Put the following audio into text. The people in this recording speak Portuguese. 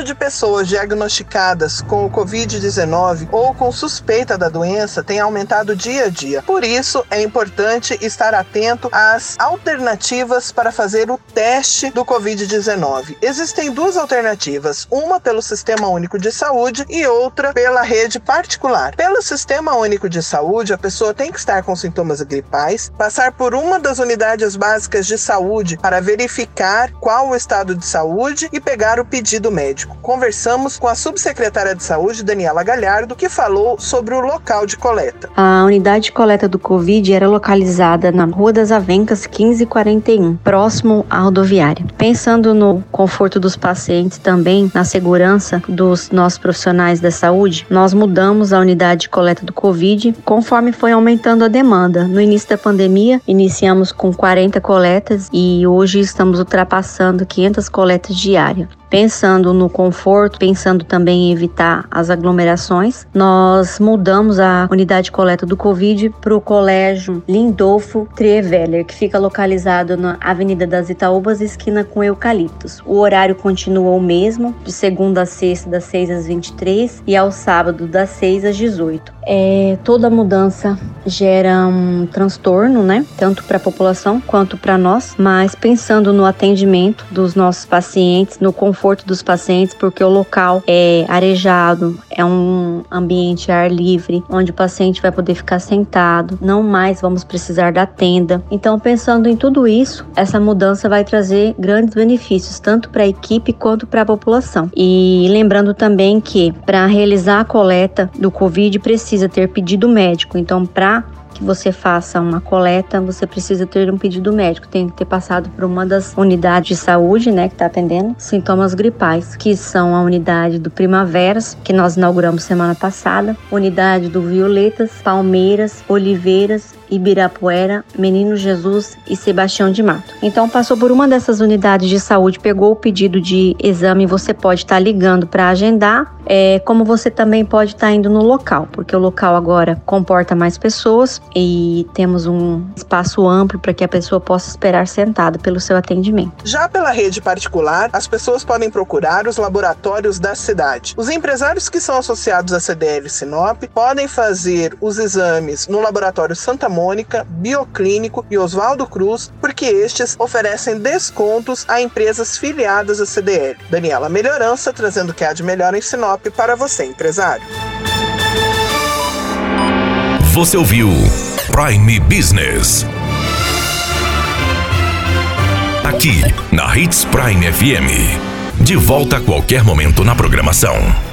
Número de pessoas diagnosticadas com o Covid-19 ou com suspeita da doença tem aumentado dia a dia. Por isso, é importante estar atento às alternativas para fazer o teste do Covid-19. Existem duas alternativas, uma pelo Sistema Único de Saúde e outra pela rede particular. Pelo Sistema Único de Saúde, a pessoa tem que estar com sintomas gripais, passar por uma das unidades básicas de saúde para verificar qual o estado de saúde e pegar o pedido médico. Conversamos com a subsecretária de Saúde, Daniela Galhardo, que falou sobre o local de coleta. A unidade de coleta do Covid era localizada na Rua das Avencas 1541, próximo à rodoviária. Pensando no conforto dos pacientes também, na segurança dos nossos profissionais da saúde, nós mudamos a unidade de coleta do Covid conforme foi aumentando a demanda. No início da pandemia, iniciamos com 40 coletas e hoje estamos ultrapassando 500 coletas diárias pensando no conforto, pensando também em evitar as aglomerações, nós mudamos a unidade de coleta do Covid para o Colégio Lindolfo Trieveller, que fica localizado na Avenida das Itaúbas, esquina com Eucaliptos. O horário continua o mesmo, de segunda a sexta, das 6 às 23 e ao sábado, das 6 às 18. É, toda mudança gera um transtorno, né? Tanto para a população quanto para nós, mas pensando no atendimento dos nossos pacientes, no conforto dos pacientes, porque o local é arejado, é um ambiente ar livre, onde o paciente vai poder ficar sentado, não mais vamos precisar da tenda. Então, pensando em tudo isso, essa mudança vai trazer grandes benefícios, tanto para a equipe quanto para a população. E lembrando também que para realizar a coleta do Covid precisa ter pedido médico. Então, para que você faça uma coleta, você precisa ter um pedido médico. Tem que ter passado por uma das unidades de saúde, né, que está atendendo sintomas gripais, que são a unidade do Primaveras, que nós inauguramos semana passada, unidade do Violetas, Palmeiras, Oliveiras Ibirapuera, Menino Jesus e Sebastião de Mato. Então passou por uma dessas unidades de saúde, pegou o pedido de exame, você pode estar tá ligando para agendar, é, como você também pode estar tá indo no local, porque o local agora comporta mais pessoas e temos um espaço amplo para que a pessoa possa esperar sentada pelo seu atendimento. Já pela rede particular, as pessoas podem procurar os laboratórios da cidade. Os empresários que são associados à CDL Sinop podem fazer os exames no laboratório Santa Mônica, Bioclínico e Oswaldo Cruz, porque estes oferecem descontos a empresas filiadas à CDL. Daniela Melhorança trazendo o que há de melhor em Sinop para você, empresário. Você ouviu Prime Business. Aqui, na Hits Prime FM. De volta a qualquer momento na programação.